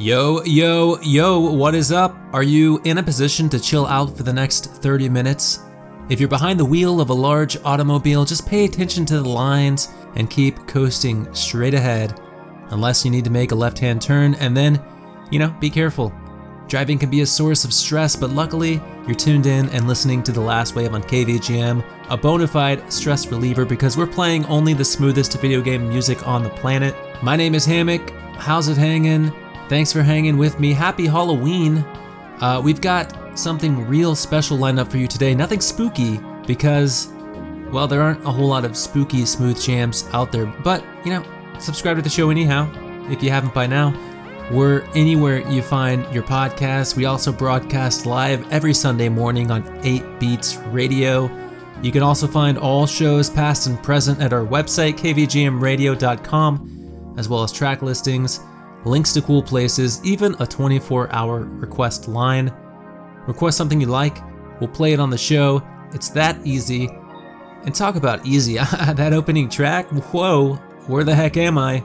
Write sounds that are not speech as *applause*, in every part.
Yo, yo, yo, what is up? Are you in a position to chill out for the next 30 minutes? If you're behind the wheel of a large automobile, just pay attention to the lines and keep coasting straight ahead. Unless you need to make a left hand turn, and then, you know, be careful. Driving can be a source of stress, but luckily, you're tuned in and listening to The Last Wave on KVGM, a bona fide stress reliever because we're playing only the smoothest video game music on the planet. My name is Hammock. How's it hanging? Thanks for hanging with me. Happy Halloween. Uh, we've got something real special lined up for you today. Nothing spooky because, well, there aren't a whole lot of spooky smooth jams out there. But, you know, subscribe to the show anyhow if you haven't by now. We're anywhere you find your podcast. We also broadcast live every Sunday morning on 8 Beats Radio. You can also find all shows past and present at our website, kvgmradio.com, as well as track listings, links to cool places, even a 24 hour request line. Request something you like, we'll play it on the show. It's that easy. And talk about easy, *laughs* that opening track, whoa, where the heck am I?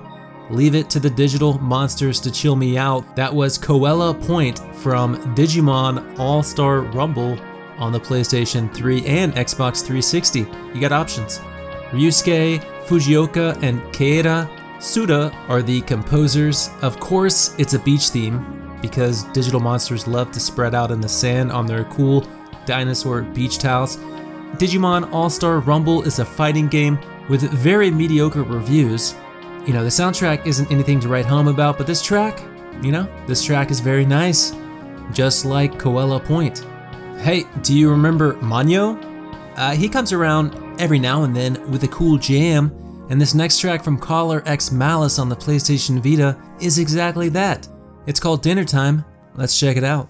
Leave it to the digital monsters to chill me out. That was Koala Point from Digimon All Star Rumble on the PlayStation 3 and Xbox 360. You got options. Ryusuke, Fujioka, and Keita Suda are the composers. Of course, it's a beach theme because digital monsters love to spread out in the sand on their cool dinosaur beach towels. Digimon All Star Rumble is a fighting game with very mediocre reviews. You know, the soundtrack isn't anything to write home about, but this track, you know, this track is very nice, just like Koala Point. Hey, do you remember Manyo? Uh, he comes around every now and then with a cool jam, and this next track from Collar X Malice on the PlayStation Vita is exactly that. It's called Dinner Time. Let's check it out.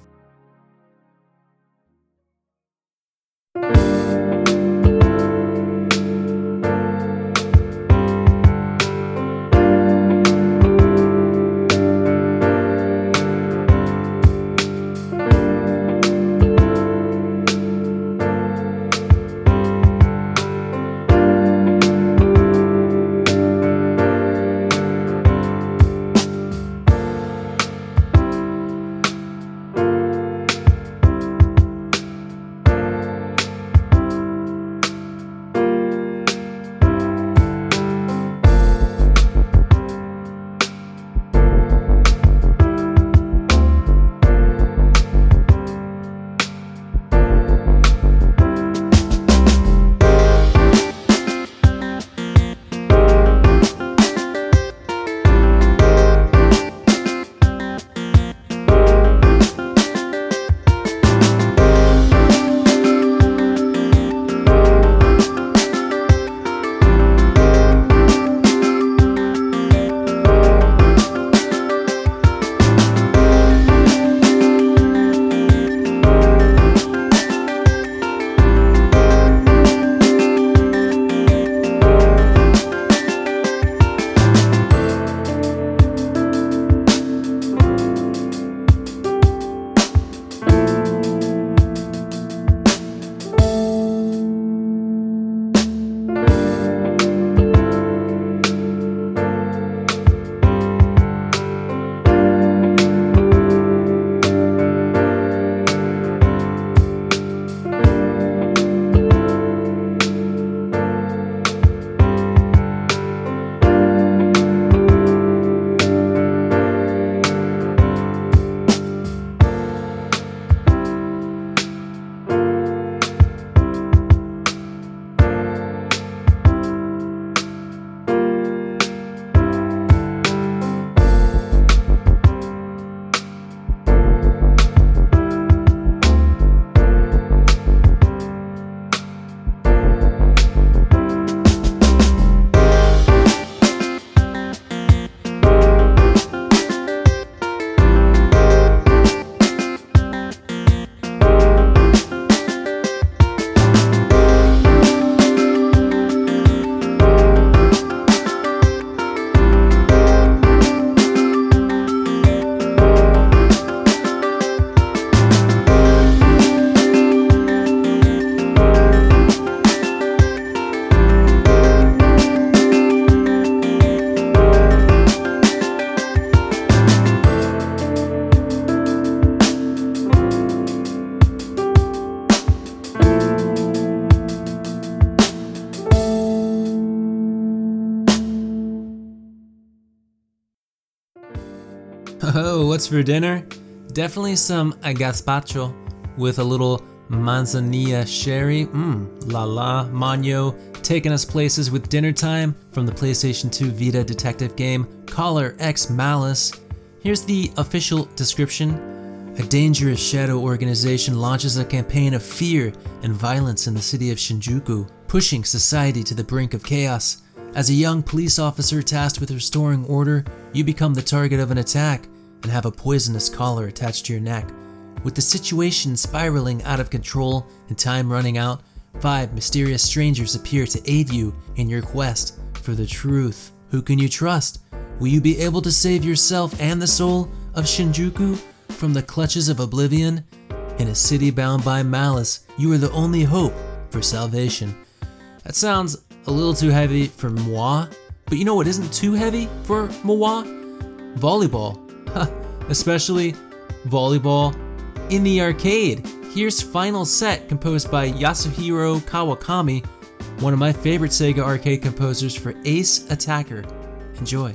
What's for dinner? Definitely some gazpacho with a little manzanilla sherry. Mmm, la la, Manyo, taking us places with dinner time from the PlayStation 2 Vita detective game Collar X Malice. Here's the official description. A dangerous shadow organization launches a campaign of fear and violence in the city of Shinjuku, pushing society to the brink of chaos. As a young police officer tasked with restoring order, you become the target of an attack and have a poisonous collar attached to your neck. With the situation spiraling out of control and time running out, five mysterious strangers appear to aid you in your quest for the truth. Who can you trust? Will you be able to save yourself and the soul of Shinjuku from the clutches of oblivion? In a city bound by malice, you are the only hope for salvation. That sounds a little too heavy for moi, but you know what isn't too heavy for moi? Volleyball. *laughs* Especially volleyball in the arcade. Here's Final Set, composed by Yasuhiro Kawakami, one of my favorite Sega arcade composers for Ace Attacker. Enjoy.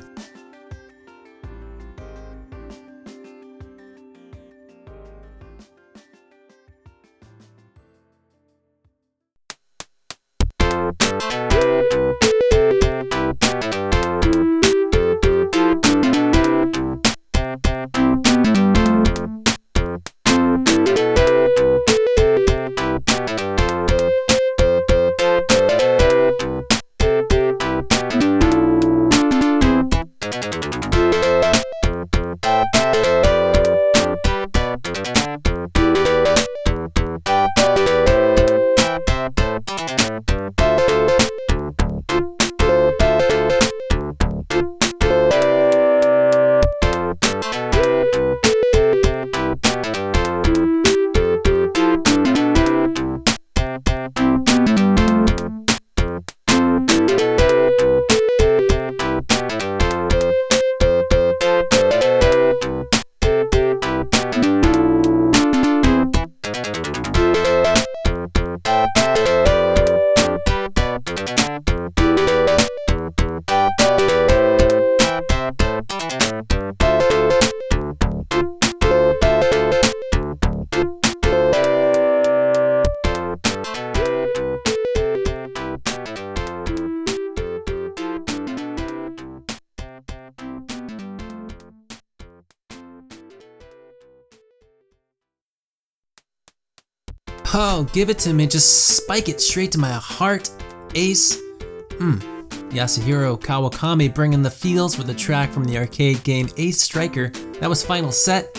Oh, give it to me. Just spike it straight to my heart. Ace. Hmm. Yasuhiro Kawakami bringing the feels with a track from the arcade game Ace Striker. That was final set.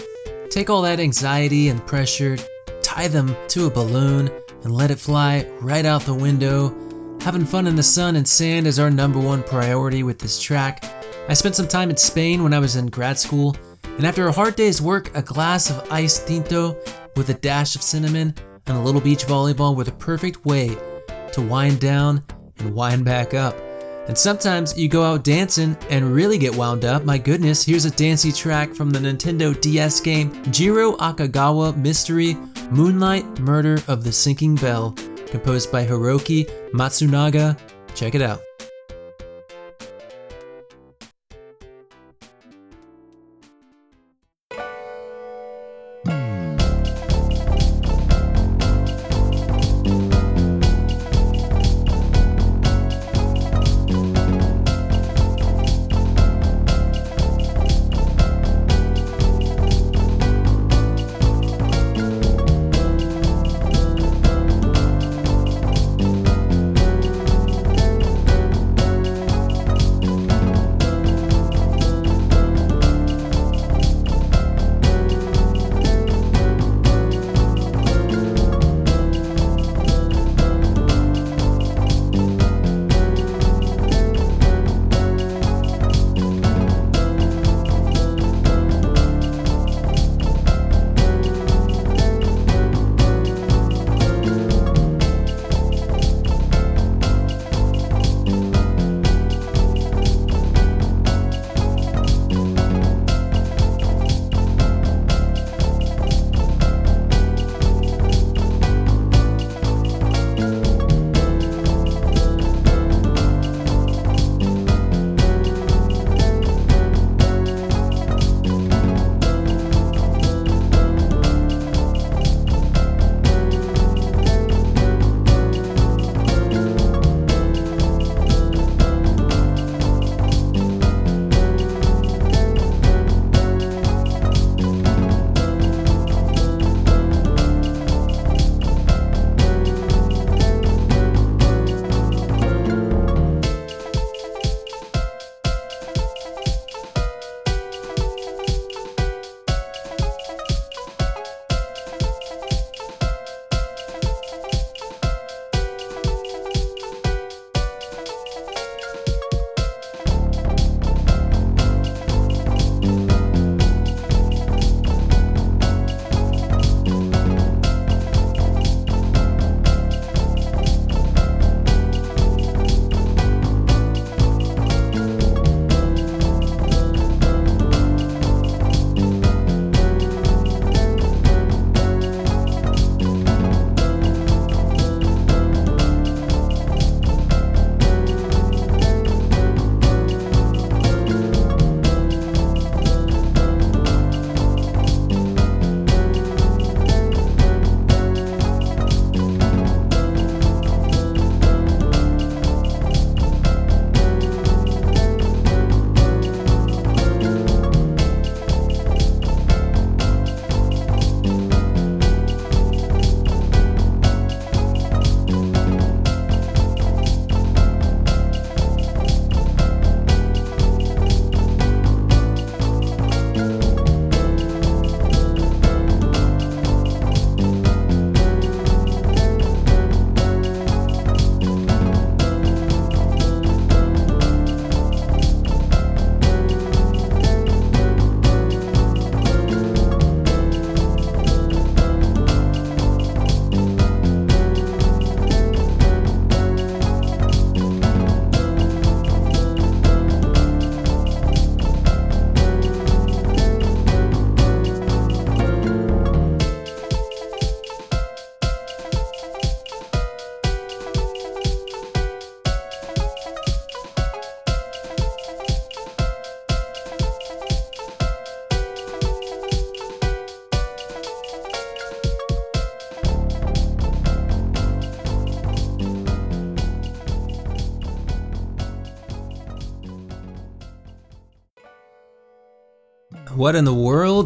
Take all that anxiety and pressure, tie them to a balloon, and let it fly right out the window. Having fun in the sun and sand is our number one priority with this track. I spent some time in Spain when I was in grad school, and after a hard day's work, a glass of iced tinto with a dash of cinnamon and a little beach volleyball were the perfect way to wind down and wind back up. And sometimes you go out dancing and really get wound up. My goodness, here's a dancey track from the Nintendo DS game Jiro Akagawa Mystery Moonlight Murder of the Sinking Bell, composed by Hiroki Matsunaga. Check it out.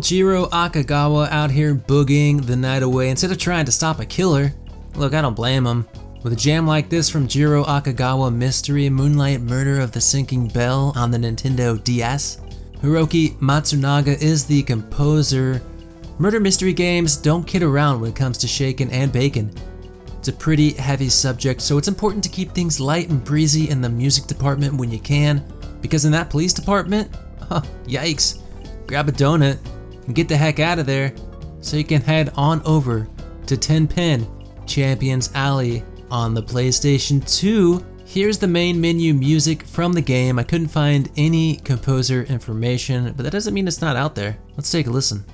Jiro Akagawa out here boogieing the night away instead of trying to stop a killer. Look, I don't blame him. With a jam like this from Jiro Akagawa Mystery Moonlight Murder of the Sinking Bell on the Nintendo DS, Hiroki Matsunaga is the composer. Murder mystery games don't kid around when it comes to shaken and bacon. It's a pretty heavy subject, so it's important to keep things light and breezy in the music department when you can, because in that police department, *laughs* huh, yikes, grab a donut get the heck out of there so you can head on over to Tenpin Champions Alley on the PlayStation 2. Here's the main menu music from the game. I couldn't find any composer information, but that doesn't mean it's not out there. Let's take a listen.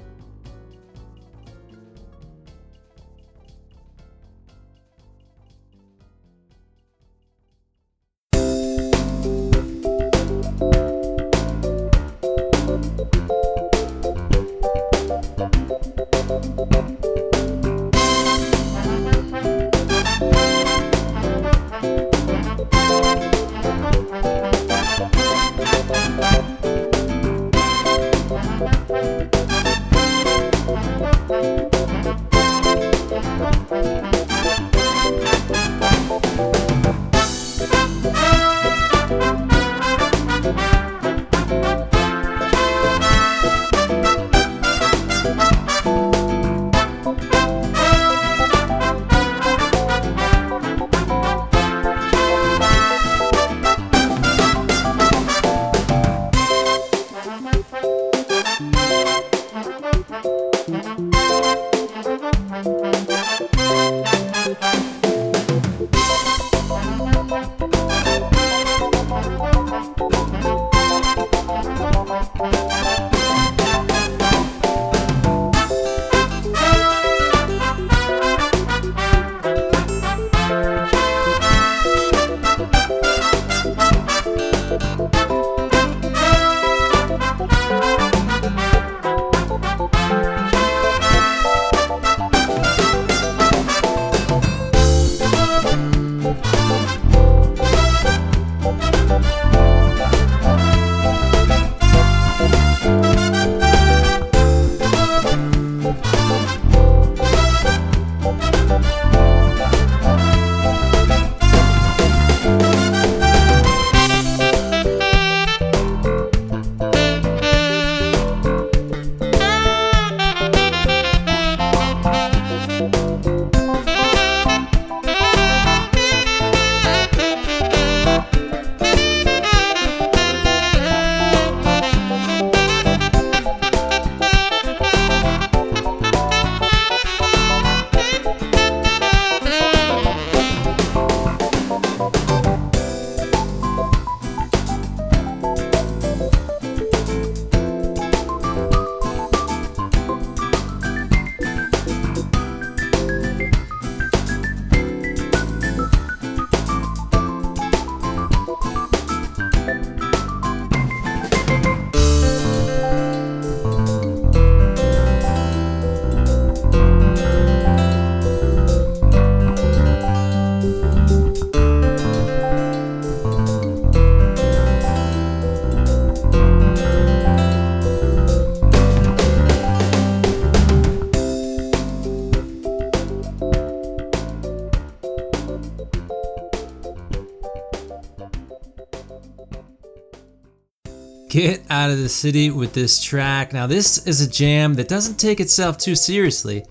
Get out of the city with this track. Now, this is a jam that doesn't take itself too seriously.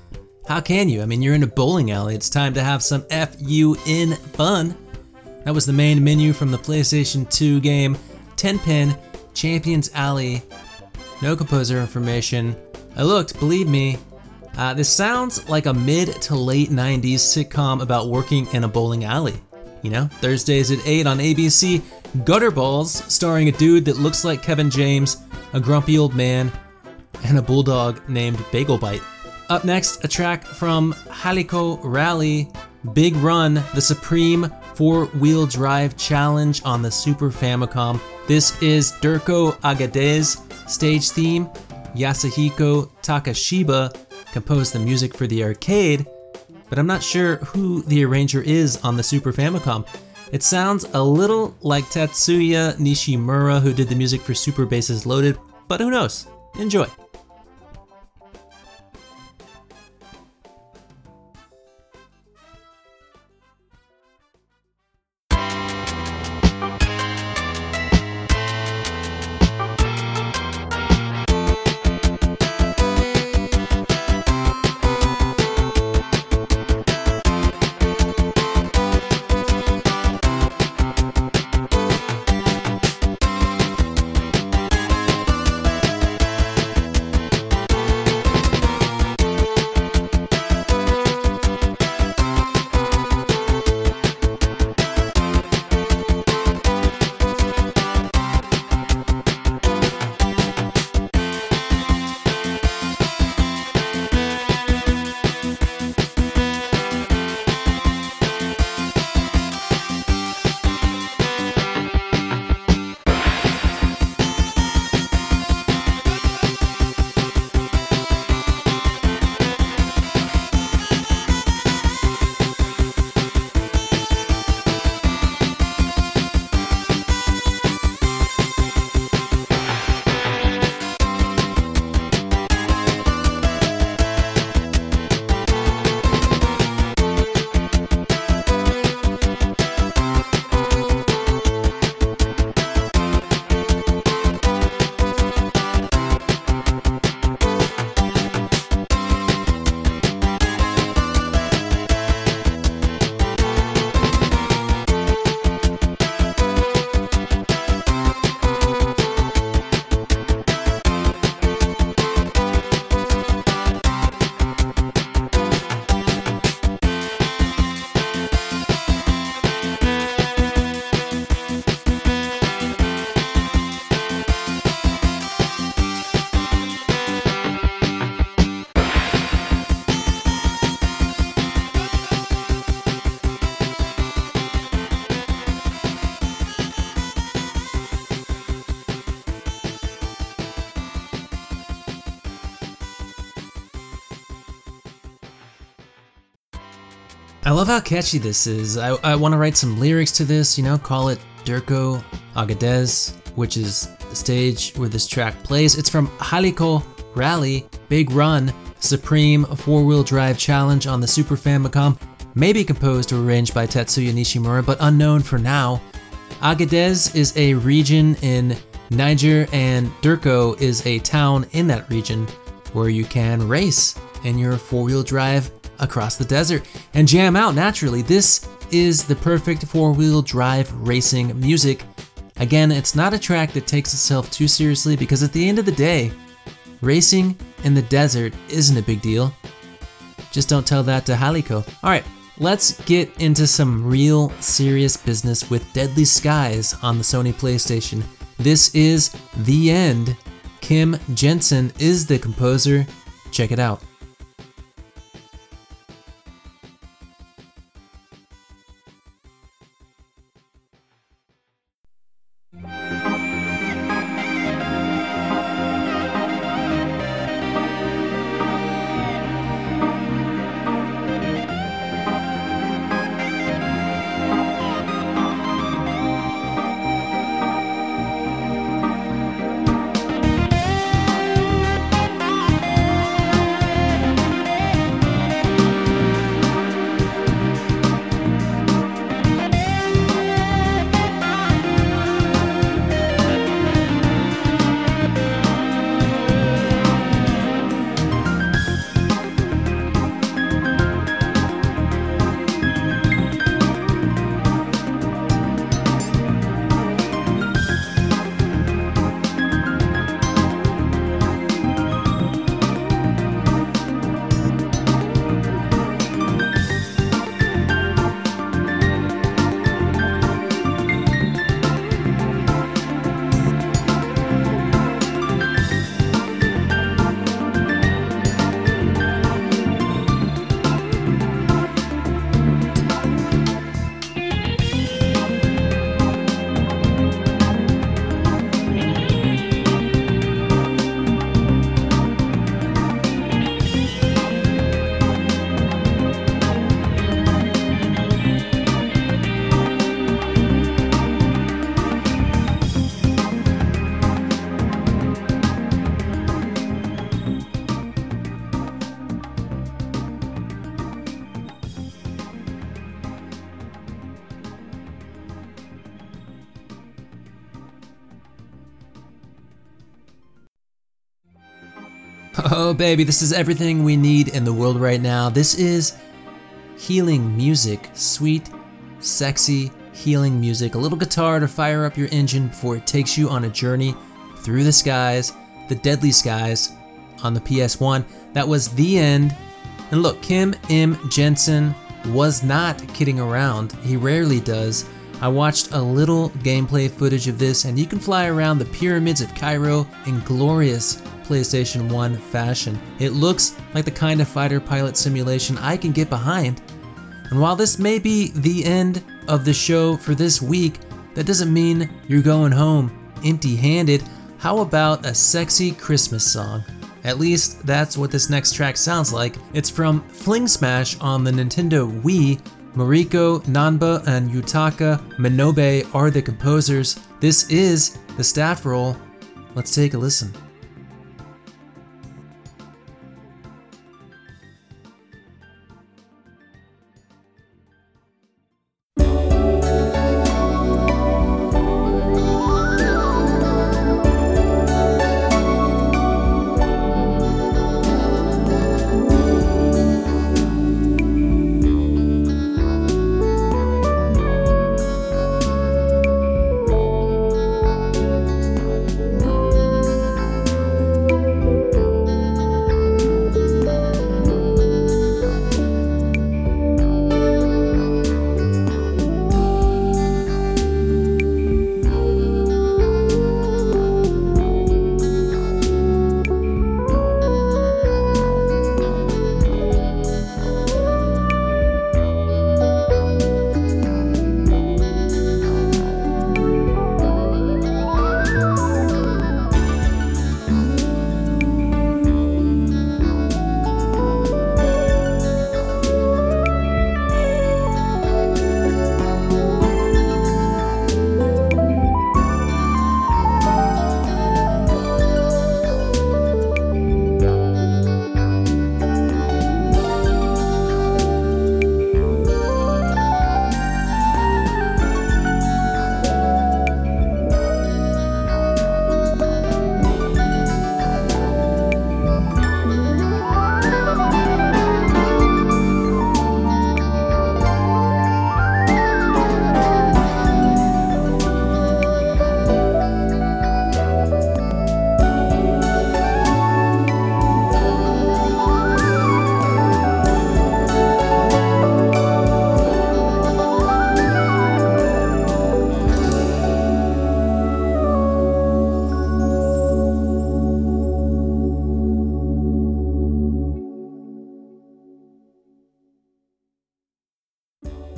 How can you? I mean, you're in a bowling alley. It's time to have some FUN fun. That was the main menu from the PlayStation 2 game, Tenpin Champions Alley. No composer information. I looked, believe me. Uh, this sounds like a mid to late 90s sitcom about working in a bowling alley. You know, Thursdays at 8 on ABC, Gutterballs, starring a dude that looks like Kevin James, a grumpy old man, and a bulldog named Bagel Bite. Up next, a track from Jaleco Rally, Big Run, the supreme four wheel drive challenge on the Super Famicom. This is Durko Agadez stage theme. Yasuhiko Takashiba composed the music for the arcade, but I'm not sure who the arranger is on the Super Famicom. It sounds a little like Tatsuya Nishimura, who did the music for Super Bases Loaded, but who knows? Enjoy! I love how catchy this is. I, I want to write some lyrics to this, you know, call it Durko Agadez, which is the stage where this track plays. It's from Jaleco Rally Big Run Supreme Four Wheel Drive Challenge on the Super Famicom, maybe composed or arranged by Tetsuya Nishimura, but unknown for now. Agadez is a region in Niger, and Durko is a town in that region where you can race in your four wheel drive across the desert and jam out naturally. This is the perfect four wheel drive racing music. Again, it's not a track that takes itself too seriously because at the end of the day, racing in the desert isn't a big deal. Just don't tell that to Jaleco. Alright, let's get into some real serious business with Deadly Skies on the Sony PlayStation. This is The End. Kim Jensen is the composer. Check it out. *laughs* Oh, baby, this is everything we need in the world right now. This is healing music. Sweet, sexy, healing music. A little guitar to fire up your engine before it takes you on a journey through the skies, the deadly skies, on the PS1. That was the end. And look, Kim M. Jensen was not kidding around. He rarely does. I watched a little gameplay footage of this, and you can fly around the pyramids of Cairo in glorious PlayStation 1 fashion. It looks like the kind of fighter pilot simulation I can get behind. And while this may be the end of the show for this week, that doesn't mean you're going home empty handed. How about a sexy Christmas song? At least that's what this next track sounds like. It's from Fling Smash on the Nintendo Wii Mariko Nanba and Yutaka Minobe are the composers. This is the staff roll. Let's take a listen.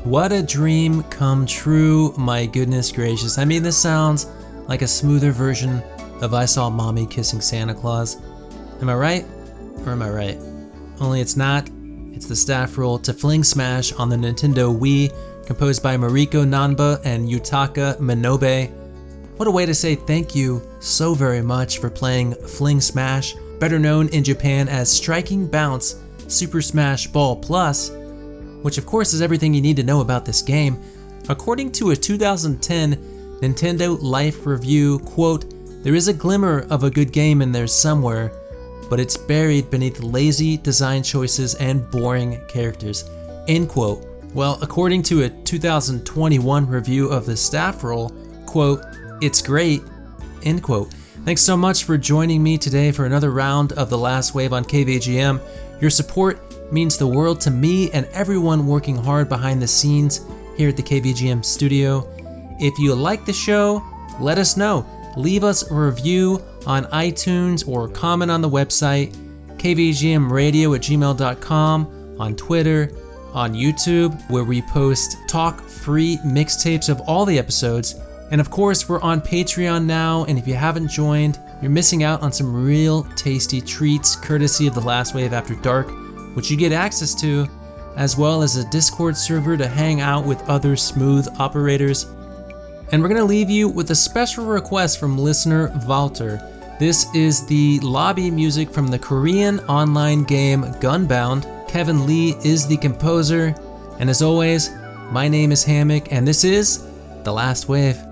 What a dream come true, my goodness gracious. I mean, this sounds like a smoother version of I Saw Mommy Kissing Santa Claus. Am I right? Or am I right? Only it's not. It's the staff roll to Fling Smash on the Nintendo Wii, composed by Mariko Nanba and Yutaka Minobe. What a way to say thank you so very much for playing Fling Smash, better known in Japan as Striking Bounce Super Smash Ball Plus which of course is everything you need to know about this game. According to a 2010 Nintendo Life review, quote, there is a glimmer of a good game in there somewhere, but it's buried beneath lazy design choices and boring characters, end quote. Well, according to a 2021 review of the staff roll, quote, it's great, end quote. Thanks so much for joining me today for another round of The Last Wave on KVGM. Your support means the world to me and everyone working hard behind the scenes here at the KVGM studio. If you like the show, let us know. Leave us a review on iTunes or comment on the website, kvgmradio at gmail.com, on Twitter, on YouTube, where we post talk free mixtapes of all the episodes. And of course, we're on Patreon now, and if you haven't joined, you're missing out on some real tasty treats courtesy of The Last Wave After Dark which you get access to, as well as a Discord server to hang out with other smooth operators. And we're to leave you with a special request from listener Walter. This is the lobby music from the Korean online game Gunbound. Kevin Lee is the composer. And as always, my name is Hammock, and this is The Last Wave.